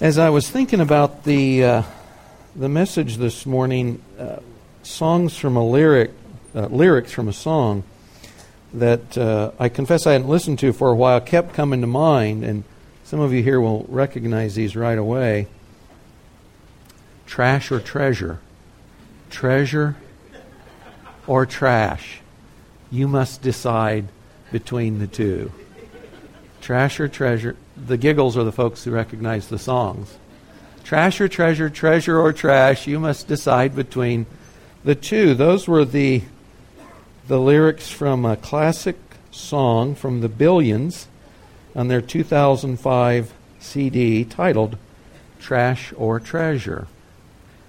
As I was thinking about the uh, the message this morning, uh, songs from a lyric, uh, lyrics from a song that uh, I confess I hadn't listened to for a while kept coming to mind, and some of you here will recognize these right away. Trash or treasure? Treasure or trash? You must decide between the two. Trash or treasure? the giggles are the folks who recognize the songs. Trash or treasure, treasure or trash, you must decide between the two. Those were the, the lyrics from a classic song from the Billions on their 2005 CD titled Trash or Treasure.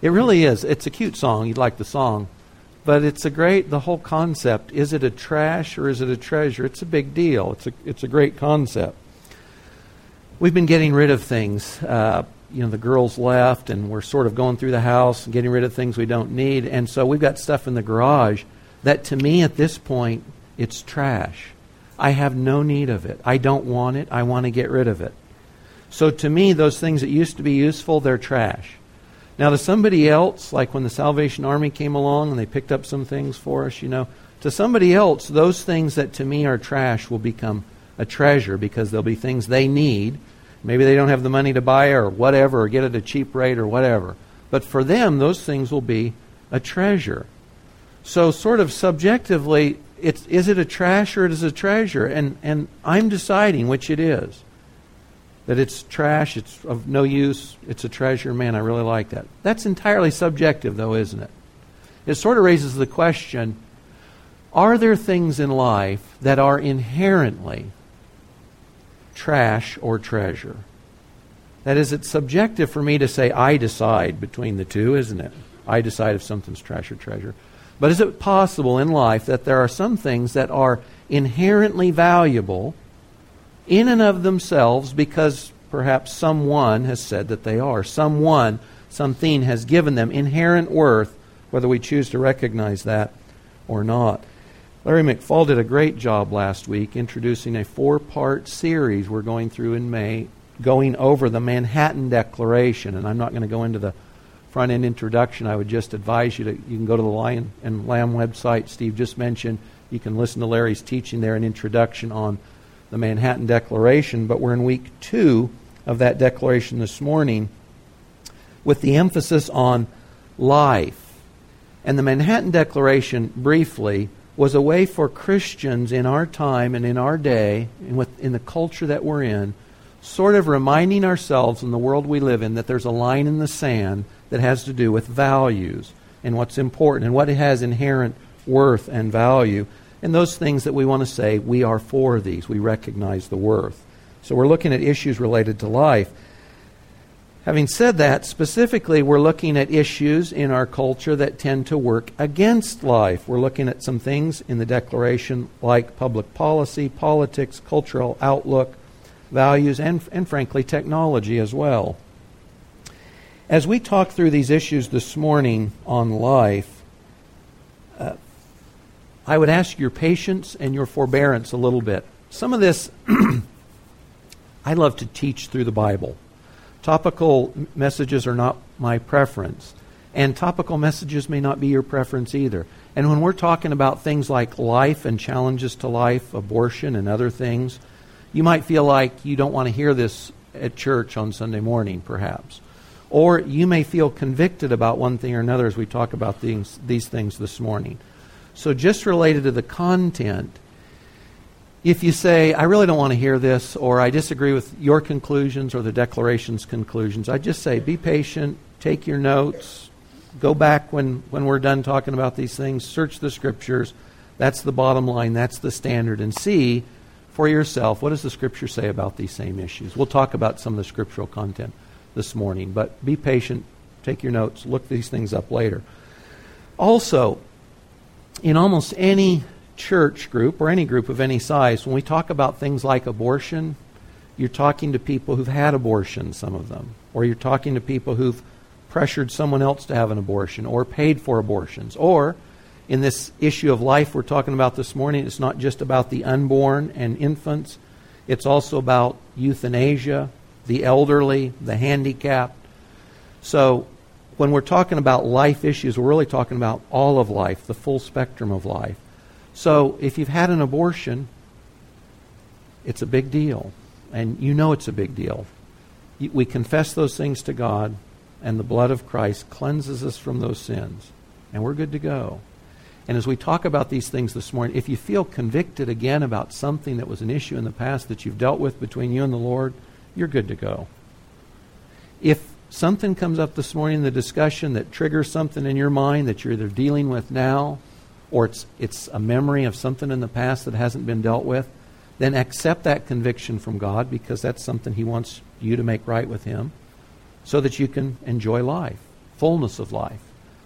It really is. It's a cute song. You'd like the song. But it's a great, the whole concept. Is it a trash or is it a treasure? It's a big deal. It's a, it's a great concept we've been getting rid of things. Uh, you know, the girls left, and we're sort of going through the house and getting rid of things we don't need. And so we've got stuff in the garage that to me at this point, it's trash. I have no need of it. I don't want it. I want to get rid of it. So to me, those things that used to be useful, they're trash. Now, to somebody else, like when the Salvation Army came along and they picked up some things for us, you know, to somebody else, those things that to me are trash will become a treasure because there'll be things they need Maybe they don't have the money to buy or whatever, or get at a cheap rate or whatever. But for them, those things will be a treasure. So, sort of subjectively, it's, is it a trash or is it a treasure? And, and I'm deciding which it is. That it's trash, it's of no use, it's a treasure. Man, I really like that. That's entirely subjective, though, isn't it? It sort of raises the question are there things in life that are inherently trash or treasure. That is, it's subjective for me to say I decide between the two, isn't it? I decide if something's trash or treasure. But is it possible in life that there are some things that are inherently valuable in and of themselves because perhaps someone has said that they are? Someone, something has given them inherent worth, whether we choose to recognize that or not. Larry McFall did a great job last week introducing a four part series we're going through in May, going over the Manhattan Declaration. And I'm not going to go into the front end introduction. I would just advise you to you can go to the Lion and Lamb website Steve just mentioned. You can listen to Larry's teaching there, an introduction on the Manhattan Declaration. But we're in week two of that declaration this morning with the emphasis on life. And the Manhattan Declaration, briefly, was a way for Christians in our time and in our day, and with, in the culture that we're in, sort of reminding ourselves in the world we live in that there's a line in the sand that has to do with values and what's important and what has inherent worth and value. And those things that we want to say, we are for these. We recognize the worth. So we're looking at issues related to life. Having said that, specifically, we're looking at issues in our culture that tend to work against life. We're looking at some things in the Declaration like public policy, politics, cultural outlook, values, and, and frankly, technology as well. As we talk through these issues this morning on life, uh, I would ask your patience and your forbearance a little bit. Some of this, I love to teach through the Bible. Topical messages are not my preference. And topical messages may not be your preference either. And when we're talking about things like life and challenges to life, abortion, and other things, you might feel like you don't want to hear this at church on Sunday morning, perhaps. Or you may feel convicted about one thing or another as we talk about these, these things this morning. So, just related to the content, if you say, I really don't want to hear this, or I disagree with your conclusions or the declaration's conclusions, I just say, be patient, take your notes, go back when, when we're done talking about these things, search the scriptures. That's the bottom line, that's the standard, and see for yourself what does the scripture say about these same issues. We'll talk about some of the scriptural content this morning, but be patient, take your notes, look these things up later. Also, in almost any church group or any group of any size, when we talk about things like abortion, you're talking to people who've had abortion, some of them, or you're talking to people who've pressured someone else to have an abortion or paid for abortions. Or in this issue of life we're talking about this morning, it's not just about the unborn and infants, it's also about euthanasia, the elderly, the handicapped. So when we're talking about life issues, we're really talking about all of life, the full spectrum of life. So if you've had an abortion, it's a big deal. And you know it's a big deal. We confess those things to God, and the blood of Christ cleanses us from those sins. And we're good to go. And as we talk about these things this morning, if you feel convicted again about something that was an issue in the past that you've dealt with between you and the Lord, you're good to go. If something comes up this morning in the discussion that triggers something in your mind that you're either dealing with now or it's, it's a memory of something in the past that hasn't been dealt with, then accept that conviction from God because that's something He wants you to make right with Him so that you can enjoy life, fullness of life,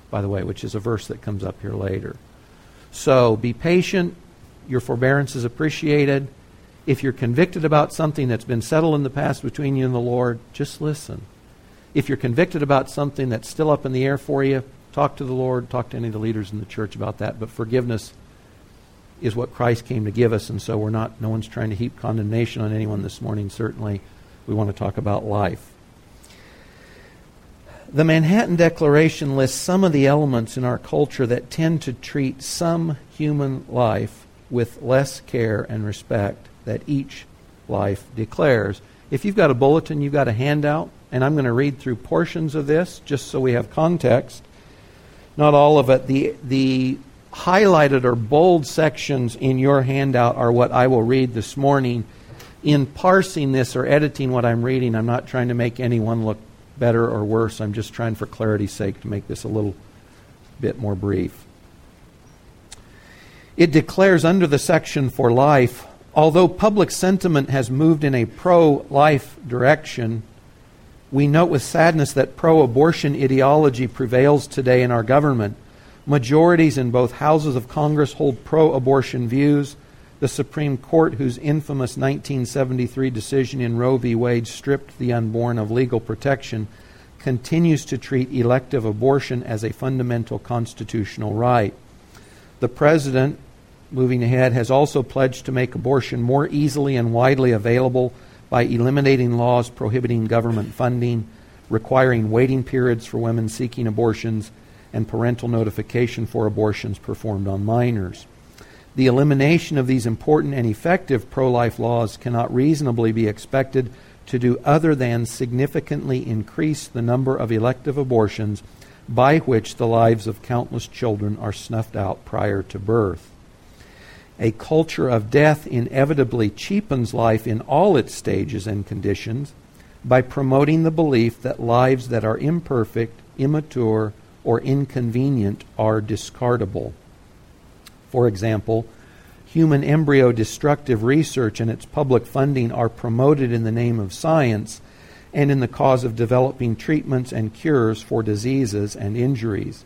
by the way, which is a verse that comes up here later. So be patient. Your forbearance is appreciated. If you're convicted about something that's been settled in the past between you and the Lord, just listen. If you're convicted about something that's still up in the air for you, talk to the Lord, talk to any of the leaders in the church about that. But forgiveness is what Christ came to give us, and so we're not, no one's trying to heap condemnation on anyone this morning, certainly. We want to talk about life. The Manhattan Declaration lists some of the elements in our culture that tend to treat some human life with less care and respect that each life declares. If you've got a bulletin, you've got a handout, and I'm going to read through portions of this just so we have context. Not all of it. The, the highlighted or bold sections in your handout are what I will read this morning. In parsing this or editing what I'm reading, I'm not trying to make anyone look better or worse. I'm just trying, for clarity's sake, to make this a little bit more brief. It declares under the section for life although public sentiment has moved in a pro life direction, we note with sadness that pro abortion ideology prevails today in our government. Majorities in both houses of Congress hold pro abortion views. The Supreme Court, whose infamous 1973 decision in Roe v. Wade stripped the unborn of legal protection, continues to treat elective abortion as a fundamental constitutional right. The President, moving ahead, has also pledged to make abortion more easily and widely available by eliminating laws prohibiting government funding, requiring waiting periods for women seeking abortions, and parental notification for abortions performed on minors. The elimination of these important and effective pro life laws cannot reasonably be expected to do other than significantly increase the number of elective abortions by which the lives of countless children are snuffed out prior to birth. A culture of death inevitably cheapens life in all its stages and conditions by promoting the belief that lives that are imperfect, immature, or inconvenient are discardable. For example, human embryo destructive research and its public funding are promoted in the name of science and in the cause of developing treatments and cures for diseases and injuries.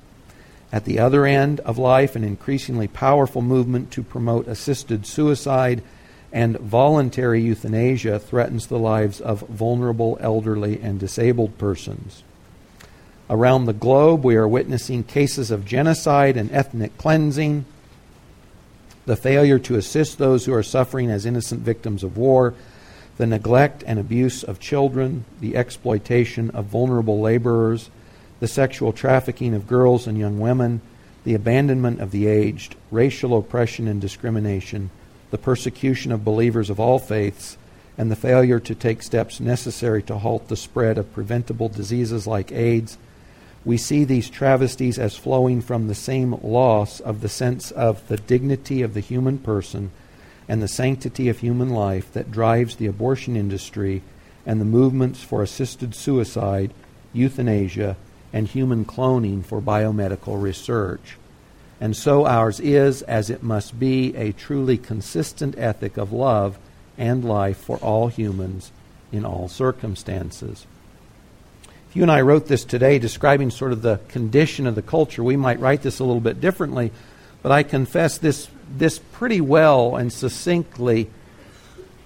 At the other end of life, an increasingly powerful movement to promote assisted suicide and voluntary euthanasia threatens the lives of vulnerable, elderly, and disabled persons. Around the globe, we are witnessing cases of genocide and ethnic cleansing, the failure to assist those who are suffering as innocent victims of war, the neglect and abuse of children, the exploitation of vulnerable laborers, the sexual trafficking of girls and young women, the abandonment of the aged, racial oppression and discrimination, the persecution of believers of all faiths, and the failure to take steps necessary to halt the spread of preventable diseases like AIDS, we see these travesties as flowing from the same loss of the sense of the dignity of the human person and the sanctity of human life that drives the abortion industry and the movements for assisted suicide, euthanasia, and human cloning for biomedical research. And so ours is, as it must be, a truly consistent ethic of love and life for all humans in all circumstances. If you and I wrote this today describing sort of the condition of the culture, we might write this a little bit differently, but I confess this, this pretty well and succinctly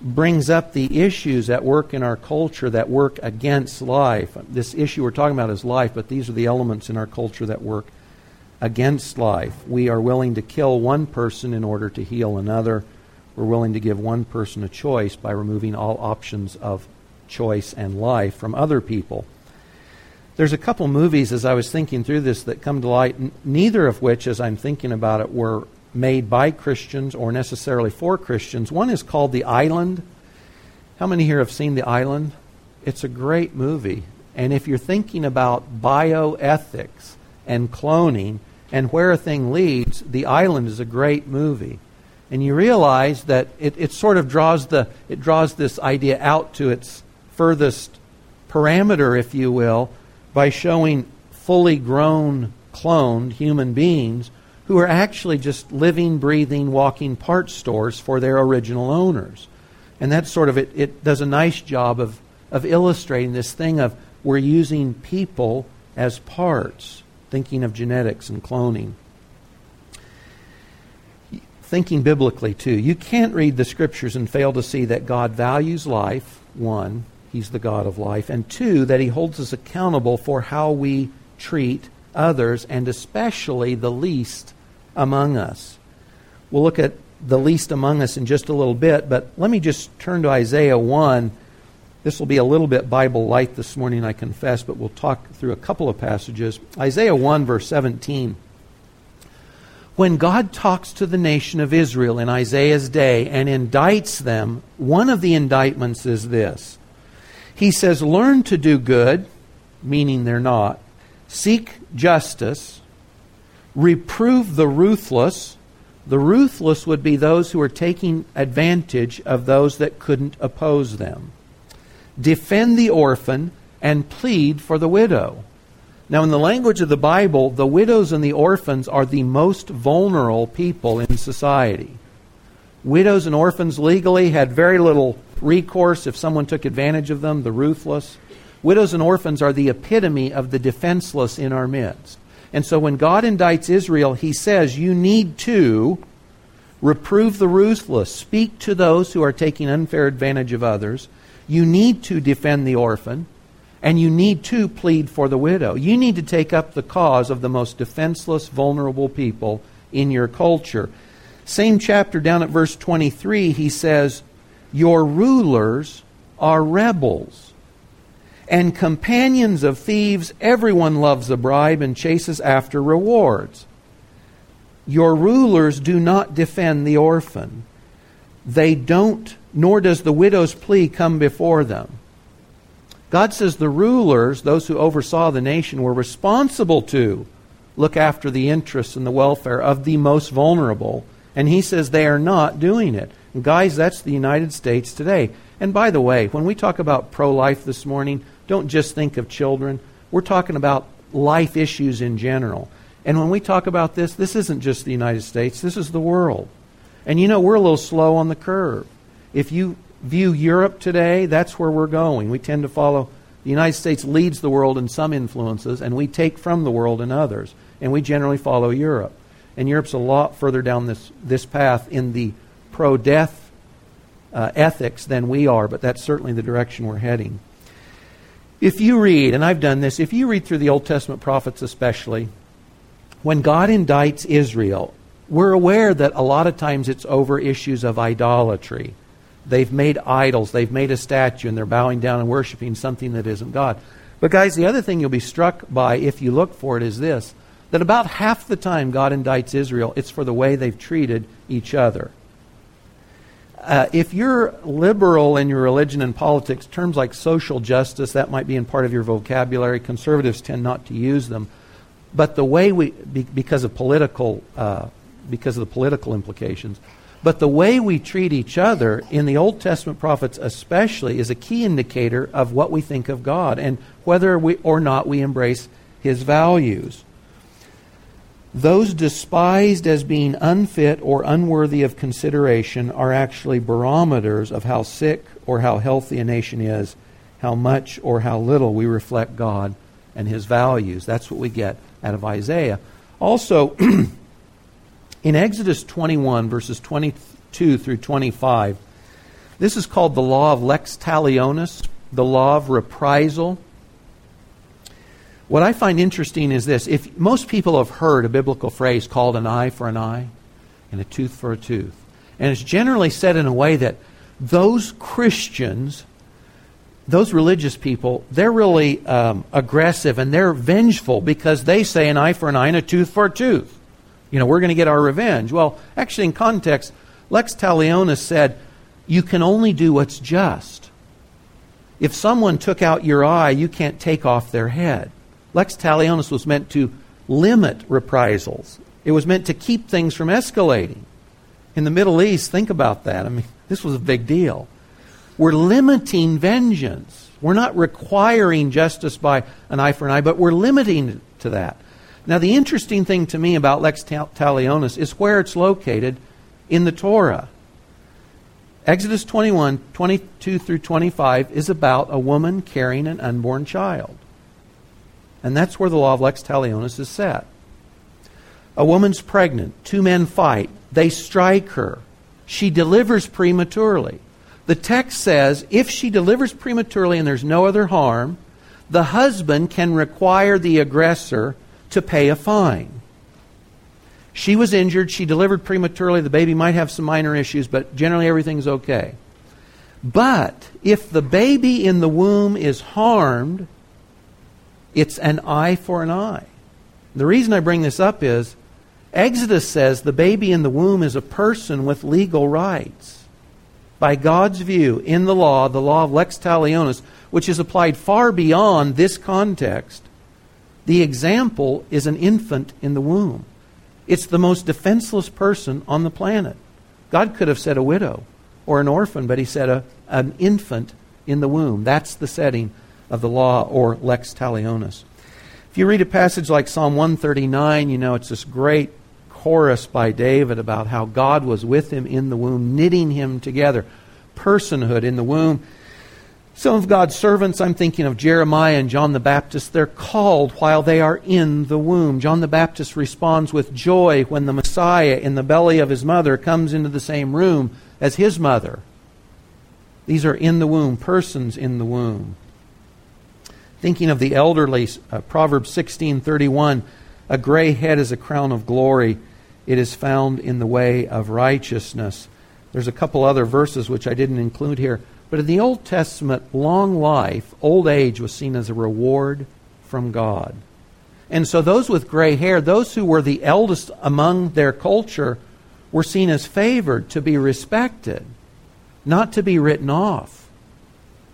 brings up the issues at work in our culture that work against life. This issue we're talking about is life, but these are the elements in our culture that work against life. We are willing to kill one person in order to heal another. We're willing to give one person a choice by removing all options of choice and life from other people. There's a couple movies as I was thinking through this that come to light, n- neither of which, as I'm thinking about it, were made by Christians or necessarily for Christians. One is called The Island. How many here have seen The Island? It's a great movie. And if you're thinking about bioethics and cloning and where a thing leads, The Island is a great movie. And you realize that it, it sort of draws the it draws this idea out to its furthest parameter, if you will, by showing fully grown, cloned human beings who are actually just living, breathing, walking parts stores for their original owners. And that sort of it, it does a nice job of, of illustrating this thing of we're using people as parts, thinking of genetics and cloning. Thinking biblically, too. You can't read the scriptures and fail to see that God values life, one, He's the God of life, and two, that He holds us accountable for how we treat others, and especially the least among us. We'll look at the least among us in just a little bit, but let me just turn to Isaiah 1. This will be a little bit Bible light this morning, I confess, but we'll talk through a couple of passages. Isaiah 1, verse 17. When God talks to the nation of Israel in Isaiah's day and indicts them, one of the indictments is this He says, Learn to do good, meaning they're not, seek justice, reprove the ruthless. The ruthless would be those who are taking advantage of those that couldn't oppose them. Defend the orphan and plead for the widow. Now, in the language of the Bible, the widows and the orphans are the most vulnerable people in society. Widows and orphans legally had very little recourse if someone took advantage of them, the ruthless. Widows and orphans are the epitome of the defenseless in our midst. And so when God indicts Israel, he says, You need to reprove the ruthless, speak to those who are taking unfair advantage of others. You need to defend the orphan, and you need to plead for the widow. You need to take up the cause of the most defenseless, vulnerable people in your culture. Same chapter down at verse 23, he says, Your rulers are rebels and companions of thieves, everyone loves a bribe and chases after rewards. Your rulers do not defend the orphan. They don't, nor does the widow's plea come before them. God says the rulers, those who oversaw the nation, were responsible to look after the interests and the welfare of the most vulnerable. And he says they are not doing it. And guys, that's the United States today. And by the way, when we talk about pro life this morning, don't just think of children. We're talking about life issues in general. And when we talk about this, this isn't just the United States, this is the world. And you know, we're a little slow on the curve. If you view Europe today, that's where we're going. We tend to follow, the United States leads the world in some influences, and we take from the world in others. And we generally follow Europe. And Europe's a lot further down this, this path in the pro death uh, ethics than we are, but that's certainly the direction we're heading. If you read, and I've done this, if you read through the Old Testament prophets especially, when God indicts Israel, we're aware that a lot of times it's over issues of idolatry. They've made idols, they've made a statue, and they're bowing down and worshiping something that isn't God. But, guys, the other thing you'll be struck by if you look for it is this that about half the time God indicts Israel, it's for the way they've treated each other. Uh, if you're liberal in your religion and politics, terms like social justice, that might be in part of your vocabulary. Conservatives tend not to use them. But the way we, because of political, uh, because of the political implications, but the way we treat each other in the Old Testament prophets, especially, is a key indicator of what we think of God and whether we or not we embrace His values. Those despised as being unfit or unworthy of consideration are actually barometers of how sick or how healthy a nation is, how much or how little we reflect God and His values. That's what we get out of Isaiah. Also, in Exodus 21, verses 22 through 25, this is called the law of lex talionis, the law of reprisal. What I find interesting is this. If most people have heard a biblical phrase called an eye for an eye and a tooth for a tooth, and it's generally said in a way that those Christians those religious people, they're really um, aggressive and they're vengeful because they say an eye for an eye and a tooth for a tooth. You know, we're going to get our revenge. Well, actually, in context, Lex Talionis said, you can only do what's just. If someone took out your eye, you can't take off their head. Lex Talionis was meant to limit reprisals, it was meant to keep things from escalating. In the Middle East, think about that. I mean, this was a big deal. We're limiting vengeance. We're not requiring justice by an eye for an eye, but we're limiting it to that. Now, the interesting thing to me about Lex Talionis is where it's located in the Torah. Exodus 21, 22 through 25 is about a woman carrying an unborn child. And that's where the law of lex talionis is set. A woman's pregnant. Two men fight. They strike her. She delivers prematurely. The text says if she delivers prematurely and there's no other harm, the husband can require the aggressor to pay a fine. She was injured. She delivered prematurely. The baby might have some minor issues, but generally everything's okay. But if the baby in the womb is harmed, it's an eye for an eye. The reason I bring this up is Exodus says the baby in the womb is a person with legal rights. By God's view, in the law, the law of lex talionis, which is applied far beyond this context, the example is an infant in the womb. It's the most defenseless person on the planet. God could have said a widow or an orphan, but he said a, an infant in the womb. That's the setting of the law or lex talionis. If you read a passage like Psalm 139, you know it's this great chorus by David about how God was with him in the womb, knitting him together. Personhood in the womb. Some of God's servants, I'm thinking of Jeremiah and John the Baptist, they're called while they are in the womb. John the Baptist responds with joy when the Messiah in the belly of his mother comes into the same room as his mother. These are in the womb, persons in the womb. Thinking of the elderly, uh, Proverbs 16:31, a gray head is a crown of glory. It is found in the way of righteousness. There's a couple other verses which I didn't include here. But in the Old Testament, long life, old age was seen as a reward from God. And so those with gray hair, those who were the eldest among their culture, were seen as favored to be respected, not to be written off.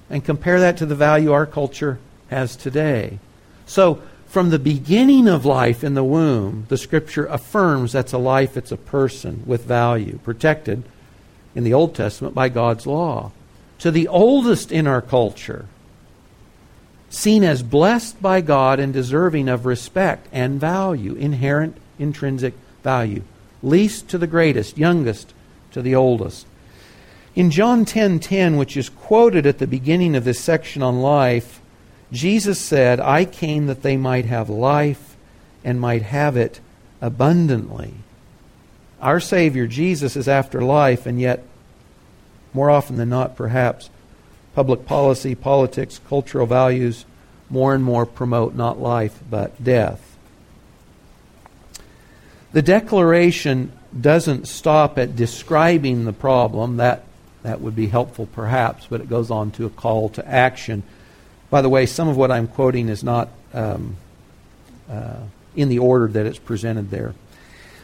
And compare that to the value our culture as today. So, from the beginning of life in the womb, the scripture affirms that's a life, it's a person with value, protected in the Old Testament by God's law. To the oldest in our culture, seen as blessed by God and deserving of respect and value, inherent intrinsic value. Least to the greatest, youngest to the oldest. In John 10:10, 10, 10, which is quoted at the beginning of this section on life, Jesus said, I came that they might have life and might have it abundantly. Our Savior, Jesus, is after life, and yet, more often than not, perhaps, public policy, politics, cultural values more and more promote not life, but death. The declaration doesn't stop at describing the problem. That, that would be helpful, perhaps, but it goes on to a call to action by the way, some of what I'm quoting is not um, uh, in the order that it's presented there.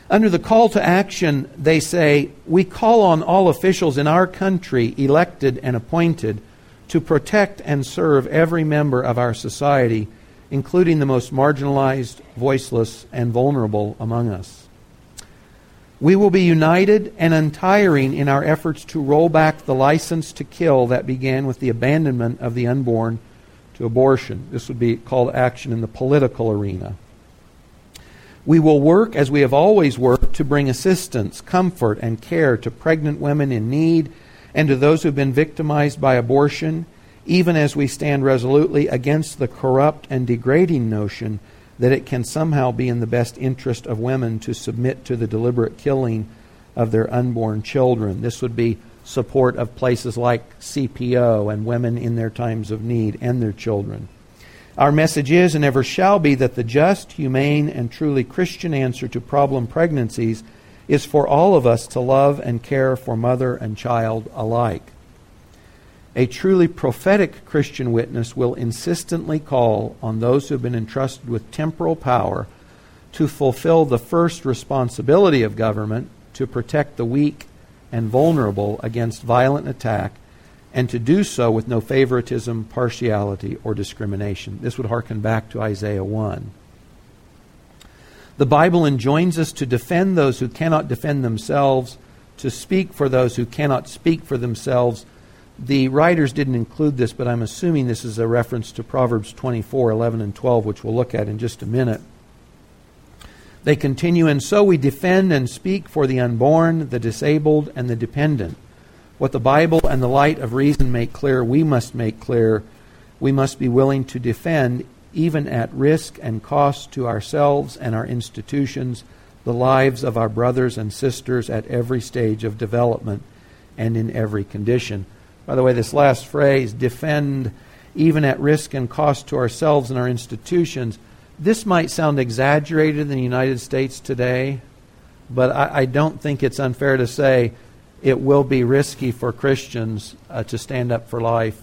Under the call to action, they say, We call on all officials in our country, elected and appointed, to protect and serve every member of our society, including the most marginalized, voiceless, and vulnerable among us. We will be united and untiring in our efforts to roll back the license to kill that began with the abandonment of the unborn to abortion. This would be called action in the political arena. We will work as we have always worked to bring assistance, comfort, and care to pregnant women in need and to those who have been victimized by abortion, even as we stand resolutely against the corrupt and degrading notion that it can somehow be in the best interest of women to submit to the deliberate killing of their unborn children. This would be support of places like CPO and women in their times of need and their children. Our message is and ever shall be that the just, humane, and truly Christian answer to problem pregnancies is for all of us to love and care for mother and child alike. A truly prophetic Christian witness will insistently call on those who have been entrusted with temporal power to fulfill the first responsibility of government to protect the weak and vulnerable against violent attack, and to do so with no favoritism, partiality, or discrimination. This would harken back to Isaiah 1. The Bible enjoins us to defend those who cannot defend themselves, to speak for those who cannot speak for themselves, the writers didn't include this, but I'm assuming this is a reference to Proverbs 24, 11, and 12, which we'll look at in just a minute. They continue, and so we defend and speak for the unborn, the disabled, and the dependent. What the Bible and the light of reason make clear, we must make clear. We must be willing to defend, even at risk and cost to ourselves and our institutions, the lives of our brothers and sisters at every stage of development and in every condition. By the way, this last phrase, defend even at risk and cost to ourselves and our institutions, this might sound exaggerated in the United States today, but I, I don't think it's unfair to say it will be risky for Christians uh, to stand up for life,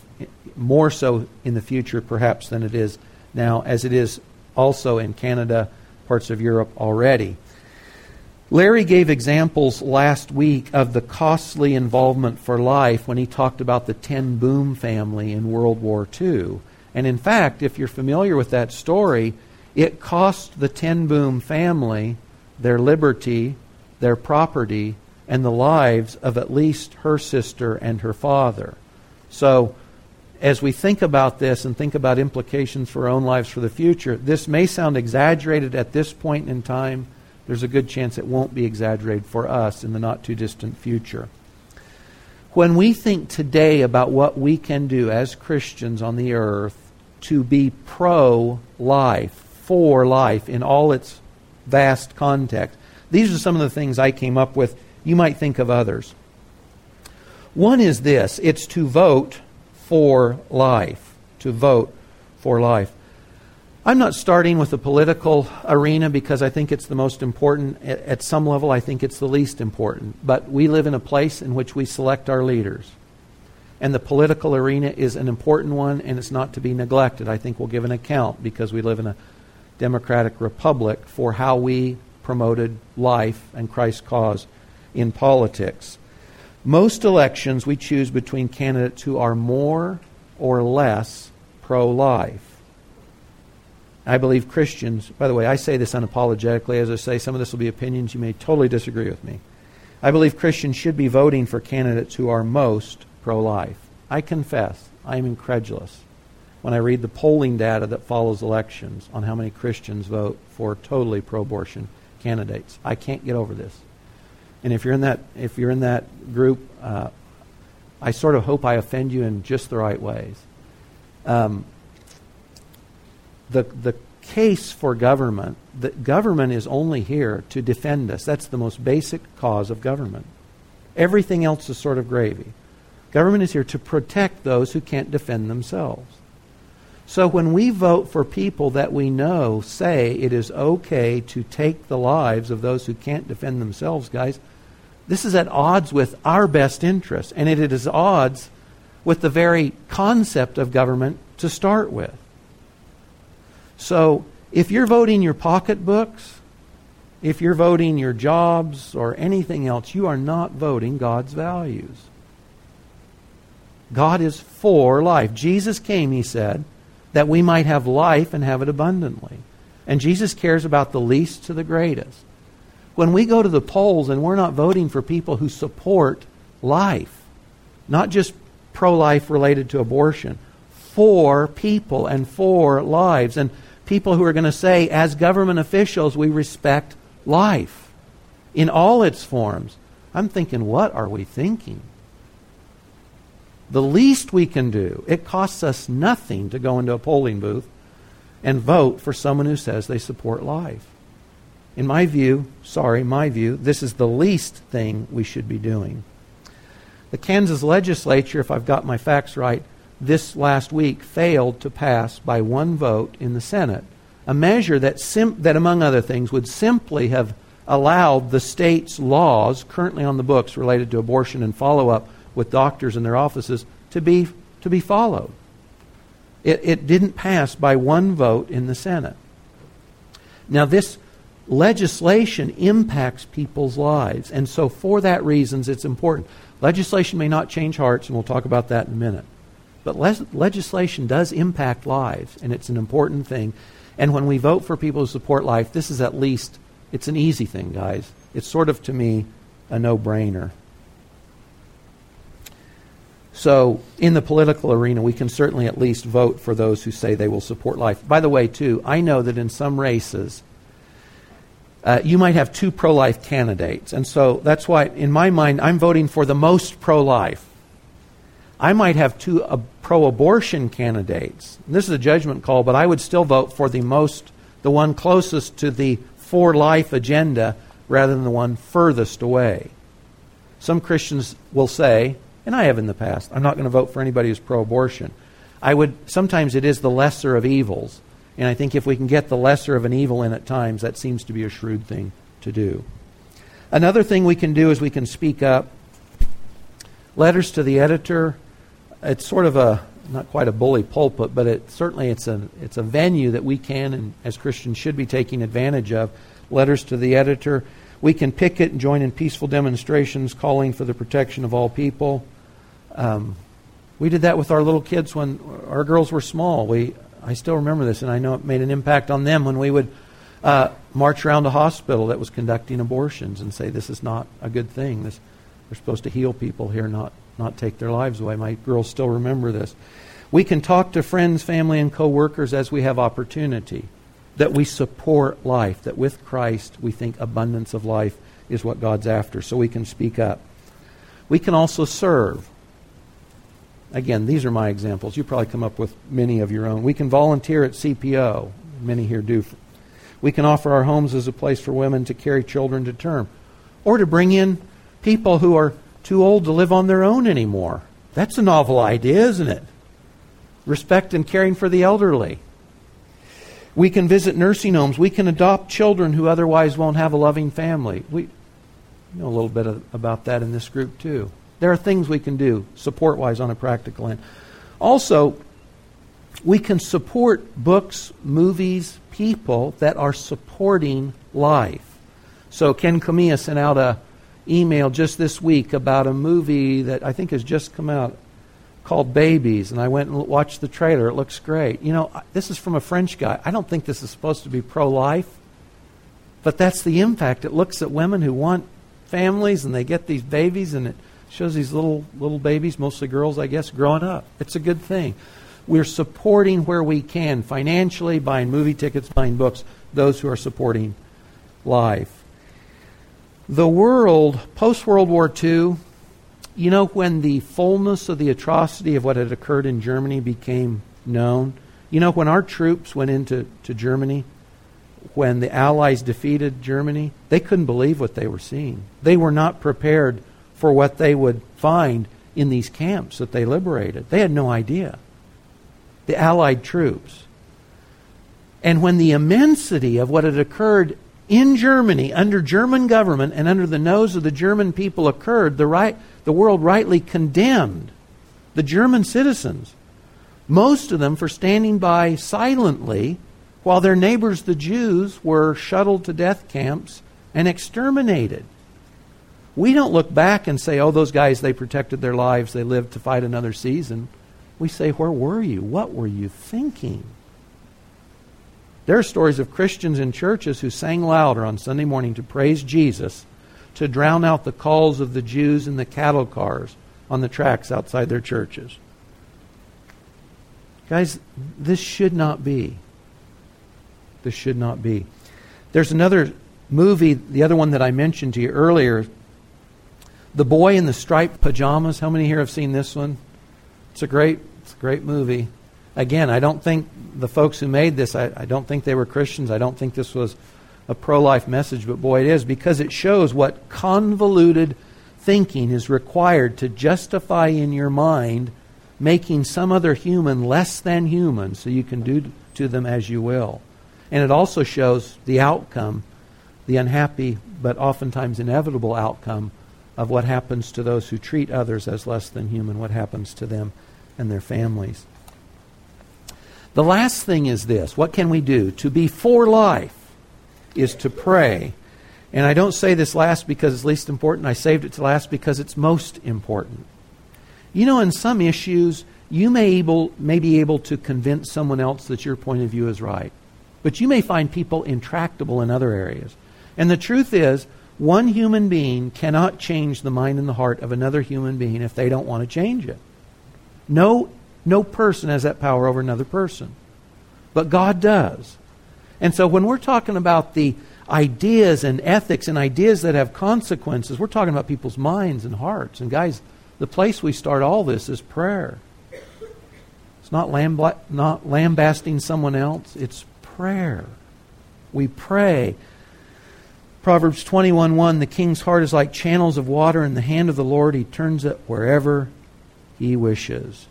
more so in the future perhaps than it is now, as it is also in Canada, parts of Europe already. Larry gave examples last week of the costly involvement for life when he talked about the Ten Boom family in World War II. And in fact, if you're familiar with that story, it cost the Ten Boom family their liberty, their property, and the lives of at least her sister and her father. So, as we think about this and think about implications for our own lives for the future, this may sound exaggerated at this point in time there's a good chance it won't be exaggerated for us in the not too distant future. When we think today about what we can do as Christians on the earth to be pro life, for life in all its vast context, these are some of the things I came up with. You might think of others. One is this it's to vote for life. To vote for life. I'm not starting with the political arena because I think it's the most important. At some level, I think it's the least important. But we live in a place in which we select our leaders. And the political arena is an important one, and it's not to be neglected. I think we'll give an account because we live in a democratic republic for how we promoted life and Christ's cause in politics. Most elections, we choose between candidates who are more or less pro life. I believe Christians, by the way, I say this unapologetically. As I say, some of this will be opinions. You may totally disagree with me. I believe Christians should be voting for candidates who are most pro life. I confess, I am incredulous when I read the polling data that follows elections on how many Christians vote for totally pro abortion candidates. I can't get over this. And if you're in that, if you're in that group, uh, I sort of hope I offend you in just the right ways. Um, the, the case for government, that government is only here to defend us. That's the most basic cause of government. Everything else is sort of gravy. Government is here to protect those who can't defend themselves. So when we vote for people that we know say it is okay to take the lives of those who can't defend themselves, guys, this is at odds with our best interests, and it is odds with the very concept of government to start with. So if you're voting your pocketbooks, if you're voting your jobs or anything else, you are not voting God's values. God is for life. Jesus came, he said, that we might have life and have it abundantly. And Jesus cares about the least to the greatest. When we go to the polls and we're not voting for people who support life, not just pro life related to abortion, for people and for lives. And people who are going to say, as government officials, we respect life in all its forms. I'm thinking, what are we thinking? The least we can do, it costs us nothing to go into a polling booth and vote for someone who says they support life. In my view, sorry, my view, this is the least thing we should be doing. The Kansas legislature, if I've got my facts right, this last week failed to pass by one vote in the Senate a measure that, sim- that among other things, would simply have allowed the state's laws currently on the books related to abortion and follow up with doctors in their offices to be to be followed. It, it didn't pass by one vote in the Senate. Now, this legislation impacts people's lives, and so for that reasons, it's important. Legislation may not change hearts, and we'll talk about that in a minute. But le- legislation does impact lives, and it's an important thing. And when we vote for people who support life, this is at least, it's an easy thing, guys. It's sort of, to me, a no brainer. So, in the political arena, we can certainly at least vote for those who say they will support life. By the way, too, I know that in some races, uh, you might have two pro life candidates. And so that's why, in my mind, I'm voting for the most pro life. I might have two uh, pro abortion candidates. This is a judgment call, but I would still vote for the most, the one closest to the for life agenda rather than the one furthest away. Some Christians will say, and I have in the past, I'm not going to vote for anybody who's pro abortion. I would, sometimes it is the lesser of evils. And I think if we can get the lesser of an evil in at times, that seems to be a shrewd thing to do. Another thing we can do is we can speak up. Letters to the editor, it's sort of a not quite a bully pulpit, but it certainly it's a it's a venue that we can and as Christians should be taking advantage of. Letters to the editor. We can picket and join in peaceful demonstrations calling for the protection of all people. Um, we did that with our little kids when our girls were small. We I still remember this, and I know it made an impact on them when we would uh, march around a hospital that was conducting abortions and say, "This is not a good thing. This, they're supposed to heal people here, not not take their lives away." My girls still remember this. We can talk to friends, family, and coworkers as we have opportunity. That we support life. That with Christ we think abundance of life is what God's after. So we can speak up. We can also serve. Again, these are my examples. You probably come up with many of your own. We can volunteer at CPO. Many here do. We can offer our homes as a place for women to carry children to term or to bring in people who are too old to live on their own anymore. That's a novel idea, isn't it? Respect and caring for the elderly. We can visit nursing homes. We can adopt children who otherwise won't have a loving family. We know a little bit of, about that in this group, too. There are things we can do support wise on a practical end. Also, we can support books, movies, people that are supporting life. So Ken Kamiya sent out a email just this week about a movie that I think has just come out called Babies, and I went and watched the trailer. It looks great. You know, this is from a French guy. I don't think this is supposed to be pro life, but that's the impact. It looks at women who want families and they get these babies, and it shows these little little babies, mostly girls, I guess, growing up. It's a good thing. We're supporting where we can financially, buying movie tickets, buying books, those who are supporting life. The world, post World War II, you know, when the fullness of the atrocity of what had occurred in Germany became known, you know, when our troops went into to Germany, when the Allies defeated Germany, they couldn't believe what they were seeing. They were not prepared for what they would find in these camps that they liberated. They had no idea. The Allied troops. And when the immensity of what had occurred in Germany under German government and under the nose of the German people occurred, the, right, the world rightly condemned the German citizens, most of them for standing by silently while their neighbors, the Jews, were shuttled to death camps and exterminated. We don't look back and say, oh, those guys, they protected their lives, they lived to fight another season. We say, where were you? What were you thinking? There are stories of Christians in churches who sang louder on Sunday morning to praise Jesus to drown out the calls of the Jews in the cattle cars on the tracks outside their churches. Guys, this should not be. This should not be. There's another movie, the other one that I mentioned to you earlier, the Boy in the Striped Pajamas. How many here have seen this one? It's a great, it's a great movie. Again, I don't think the folks who made this, I, I don't think they were Christians. I don't think this was a pro life message, but boy, it is because it shows what convoluted thinking is required to justify in your mind making some other human less than human so you can do to them as you will. And it also shows the outcome, the unhappy but oftentimes inevitable outcome of what happens to those who treat others as less than human, what happens to them and their families. The last thing is this what can we do? To be for life is to pray. And I don't say this last because it's least important. I saved it to last because it's most important. You know, in some issues, you may, able, may be able to convince someone else that your point of view is right. But you may find people intractable in other areas. And the truth is, one human being cannot change the mind and the heart of another human being if they don't want to change it. No, no person has that power over another person. But God does. And so when we're talking about the ideas and ethics and ideas that have consequences, we're talking about people's minds and hearts. And guys, the place we start all this is prayer. It's not, lambla- not lambasting someone else, it's prayer. We pray. Proverbs 21:1 The king's heart is like channels of water in the hand of the Lord. He turns it wherever he wishes.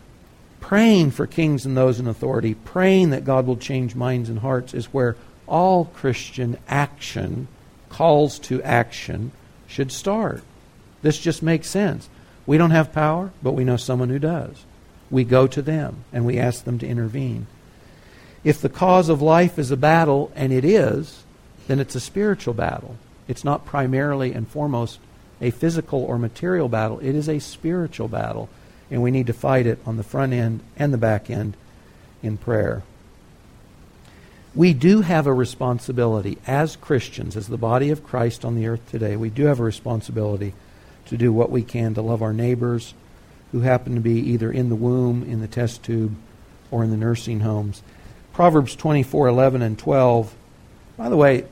Praying for kings and those in authority, praying that God will change minds and hearts is where all Christian action, calls to action, should start. This just makes sense. We don't have power, but we know someone who does. We go to them and we ask them to intervene. If the cause of life is a battle, and it is, then it's a spiritual battle. It's not primarily and foremost a physical or material battle, it is a spiritual battle. And we need to fight it on the front end and the back end in prayer we do have a responsibility as Christians, as the body of Christ on the earth today, we do have a responsibility to do what we can to love our neighbors who happen to be either in the womb, in the test tube, or in the nursing homes. Proverbs 24 11 and 12. By the way,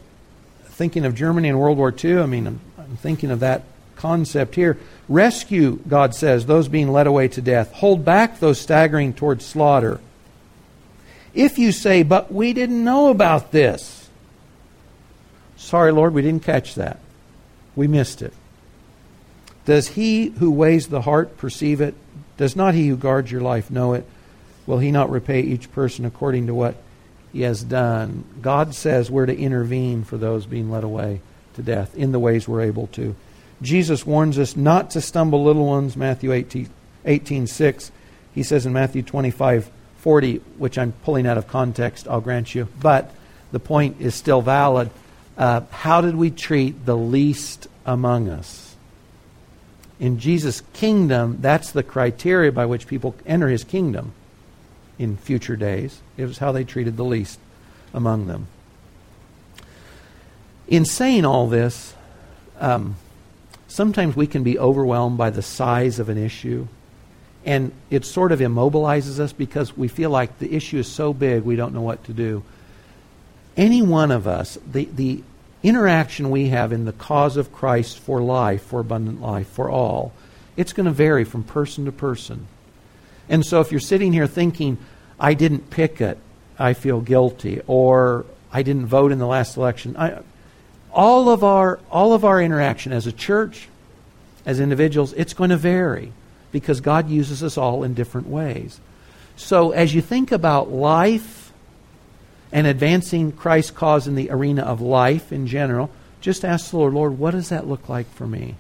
thinking of Germany in World War II, I mean, I'm, I'm thinking of that concept here. Rescue, God says, those being led away to death. Hold back those staggering towards slaughter. If you say, but we didn't know about this, sorry, Lord, we didn't catch that. We missed it. Does he who weighs the heart perceive it? Does not he who guards your life know it? Will he not repay each person according to what he has done? God says we're to intervene for those being led away to death in the ways we're able to. Jesus warns us not to stumble little ones, Matthew 18, 18 6. He says in Matthew 25, 40, which I'm pulling out of context, I'll grant you, but the point is still valid. Uh, how did we treat the least among us? In Jesus' kingdom, that's the criteria by which people enter his kingdom in future days. It was how they treated the least among them. In saying all this, um, sometimes we can be overwhelmed by the size of an issue and it sort of immobilizes us because we feel like the issue is so big we don't know what to do. Any one of us, the, the interaction we have in the cause of Christ for life, for abundant life, for all, it's going to vary from person to person. And so if you're sitting here thinking, I didn't pick it, I feel guilty, or I didn't vote in the last election, I, all of our all of our interaction as a church, as individuals, it's going to vary because God uses us all in different ways. So as you think about life and advancing Christ's cause in the arena of life in general, just ask the Lord, Lord, what does that look like for me?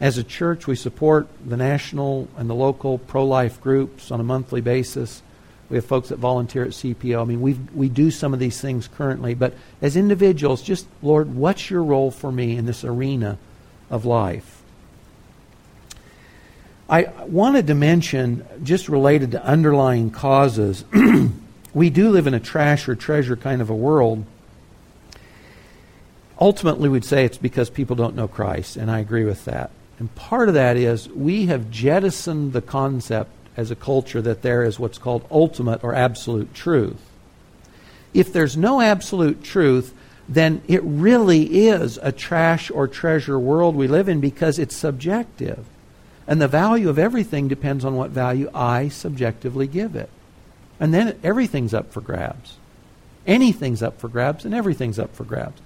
As a church, we support the national and the local pro life groups on a monthly basis. We have folks that volunteer at CPO. I mean, we we do some of these things currently, but as individuals, just Lord, what's your role for me in this arena of life? I wanted to mention, just related to underlying causes, we do live in a trash or treasure kind of a world. Ultimately, we'd say it's because people don't know Christ, and I agree with that. And part of that is we have jettisoned the concept as a culture that there is what's called ultimate or absolute truth. If there's no absolute truth, then it really is a trash or treasure world we live in because it's subjective. And the value of everything depends on what value I subjectively give it. And then everything's up for grabs. Anything's up for grabs, and everything's up for grabs.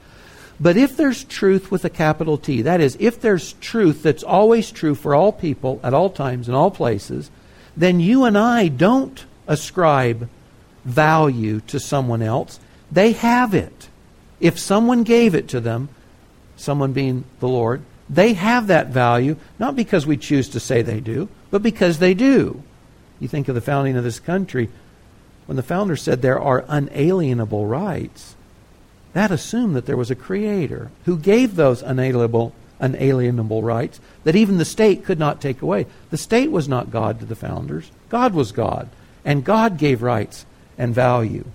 But if there's truth with a capital T, that is, if there's truth that's always true for all people at all times in all places, then you and I don't ascribe value to someone else. They have it. If someone gave it to them, someone being the Lord, they have that value, not because we choose to say they do, but because they do. You think of the founding of this country, when the founder said there are unalienable rights, that assumed that there was a creator who gave those unalienable, unalienable rights that even the state could not take away. The state was not God to the founders, God was God. And God gave rights and value.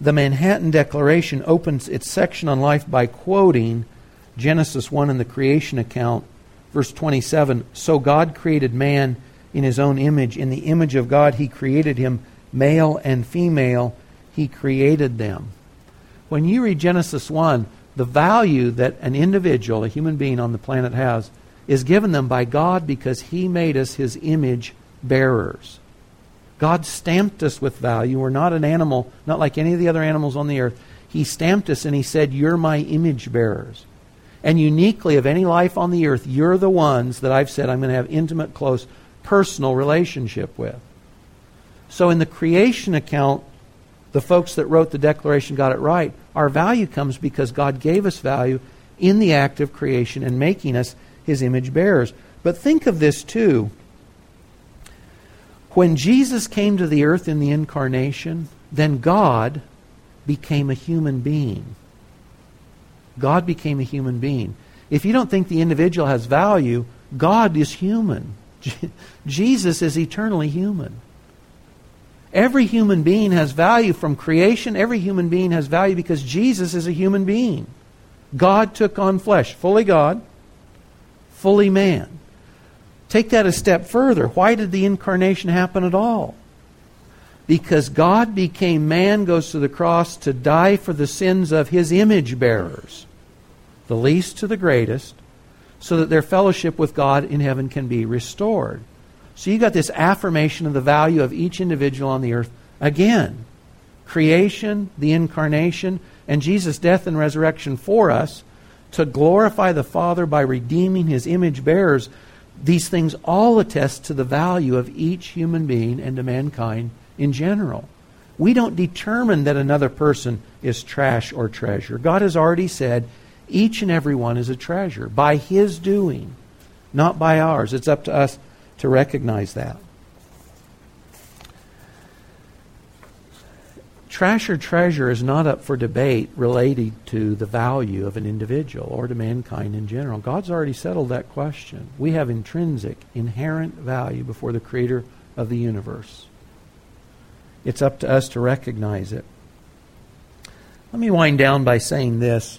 The Manhattan Declaration opens its section on life by quoting Genesis 1 in the creation account, verse 27 So God created man in his own image. In the image of God, he created him, male and female, he created them. When you read Genesis 1, the value that an individual, a human being on the planet has, is given them by God because he made us his image bearers. God stamped us with value. We're not an animal, not like any of the other animals on the earth. He stamped us and he said, You're my image bearers. And uniquely, of any life on the earth, you're the ones that I've said I'm going to have intimate, close, personal relationship with. So in the creation account, the folks that wrote the declaration got it right. Our value comes because God gave us value in the act of creation and making us his image bearers. But think of this too. When Jesus came to the earth in the incarnation, then God became a human being. God became a human being. If you don't think the individual has value, God is human. Jesus is eternally human. Every human being has value from creation. Every human being has value because Jesus is a human being. God took on flesh, fully God, fully man. Take that a step further. Why did the incarnation happen at all? Because God became man, goes to the cross to die for the sins of his image bearers, the least to the greatest, so that their fellowship with God in heaven can be restored. So you got this affirmation of the value of each individual on the earth again. Creation, the incarnation, and Jesus' death and resurrection for us to glorify the Father by redeeming his image bearers. These things all attest to the value of each human being and to mankind in general. We don't determine that another person is trash or treasure. God has already said each and every one is a treasure by His doing, not by ours. It's up to us to recognize that. Trash or treasure is not up for debate related to the value of an individual or to mankind in general. God's already settled that question. We have intrinsic, inherent value before the Creator of the universe. It's up to us to recognize it. Let me wind down by saying this.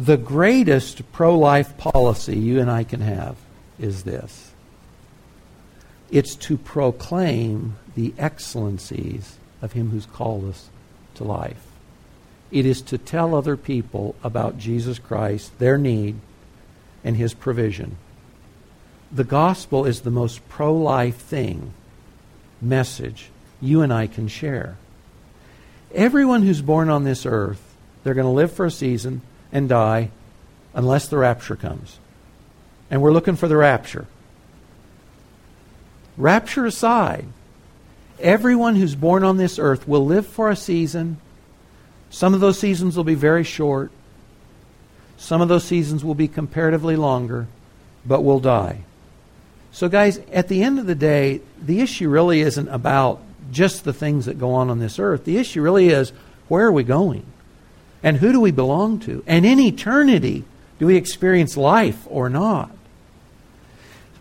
The greatest pro life policy you and I can have is this it's to proclaim the excellencies of Him who's called us to life. It is to tell other people about Jesus Christ, their need, and His provision. The gospel is the most pro life thing, message you and I can share. Everyone who's born on this earth, they're going to live for a season and die unless the rapture comes. And we're looking for the rapture. Rapture aside, everyone who's born on this earth will live for a season. Some of those seasons will be very short. Some of those seasons will be comparatively longer, but will die. So, guys, at the end of the day, the issue really isn't about just the things that go on on this earth. The issue really is where are we going? And who do we belong to? And in eternity, do we experience life or not?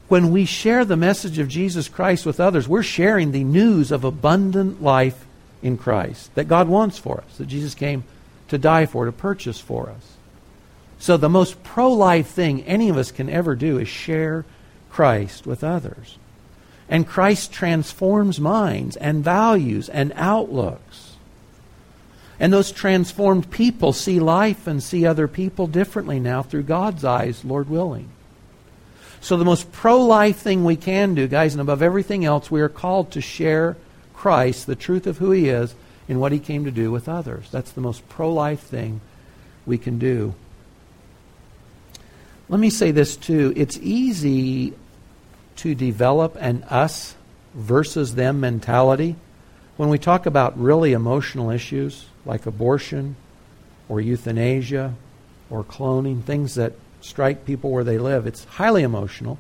When we share the message of Jesus Christ with others, we're sharing the news of abundant life in Christ that God wants for us, that Jesus came to die for, to purchase for us. So, the most pro life thing any of us can ever do is share Christ with others. And Christ transforms minds and values and outlooks. And those transformed people see life and see other people differently now through God's eyes, Lord willing. So, the most pro life thing we can do, guys, and above everything else, we are called to share Christ, the truth of who He is, and what He came to do with others. That's the most pro life thing we can do. Let me say this too. It's easy to develop an us versus them mentality when we talk about really emotional issues like abortion or euthanasia or cloning, things that strike people where they live. It's highly emotional.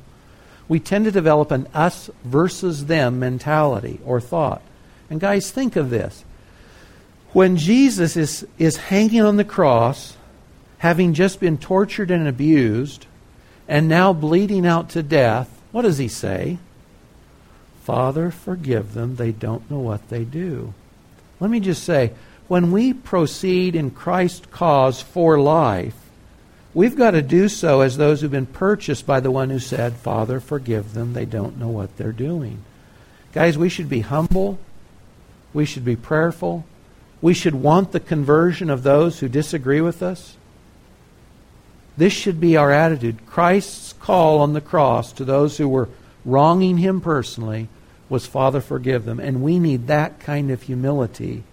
We tend to develop an us versus them mentality or thought. And guys, think of this. When Jesus is, is hanging on the cross, having just been tortured and abused, and now bleeding out to death, what does he say? Father, forgive them. They don't know what they do. Let me just say, when we proceed in Christ's cause for life, we've got to do so as those who've been purchased by the one who said, Father, forgive them. They don't know what they're doing. Guys, we should be humble. We should be prayerful. We should want the conversion of those who disagree with us. This should be our attitude. Christ's call on the cross to those who were wronging him personally was, Father, forgive them. And we need that kind of humility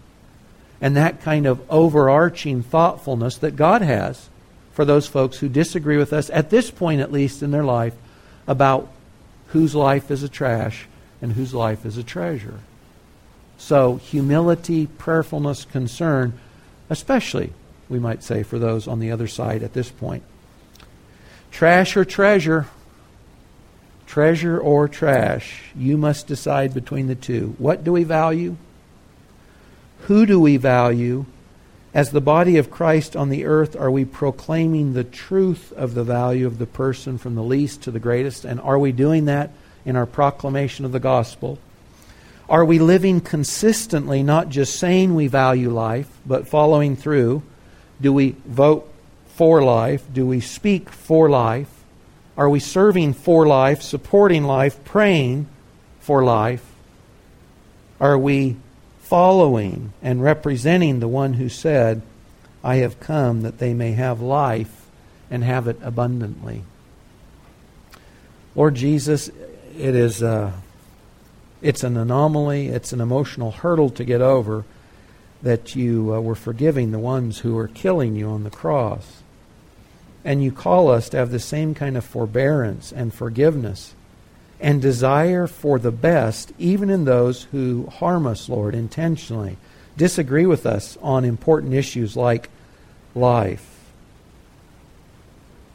and that kind of overarching thoughtfulness that God has for those folks who disagree with us, at this point at least in their life, about whose life is a trash and whose life is a treasure. So, humility, prayerfulness, concern, especially, we might say, for those on the other side at this point. Trash or treasure? Treasure or trash? You must decide between the two. What do we value? Who do we value? As the body of Christ on the earth, are we proclaiming the truth of the value of the person from the least to the greatest? And are we doing that in our proclamation of the gospel? Are we living consistently, not just saying we value life, but following through? Do we vote for life? Do we speak for life? Are we serving for life, supporting life, praying for life? Are we following and representing the one who said, I have come that they may have life and have it abundantly? Lord Jesus, it is uh, it's an anomaly, it's an emotional hurdle to get over that you uh, were forgiving the ones who were killing you on the cross. And you call us to have the same kind of forbearance and forgiveness and desire for the best, even in those who harm us, Lord, intentionally, disagree with us on important issues like life.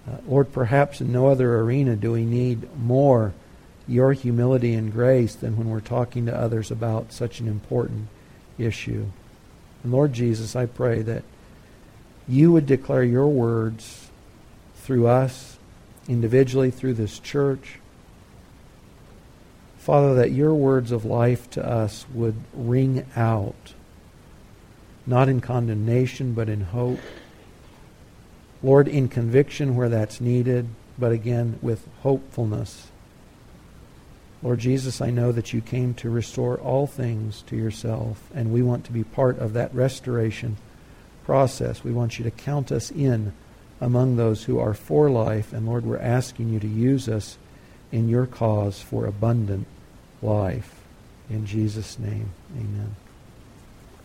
Uh, Lord, perhaps in no other arena do we need more your humility and grace than when we're talking to others about such an important issue. And Lord Jesus, I pray that you would declare your words through us, individually, through this church. Father, that your words of life to us would ring out, not in condemnation, but in hope. Lord, in conviction where that's needed, but again with hopefulness. Lord Jesus, I know that you came to restore all things to yourself, and we want to be part of that restoration process. We want you to count us in among those who are for life. And Lord, we're asking you to use us in your cause for abundant life. In Jesus' name, amen.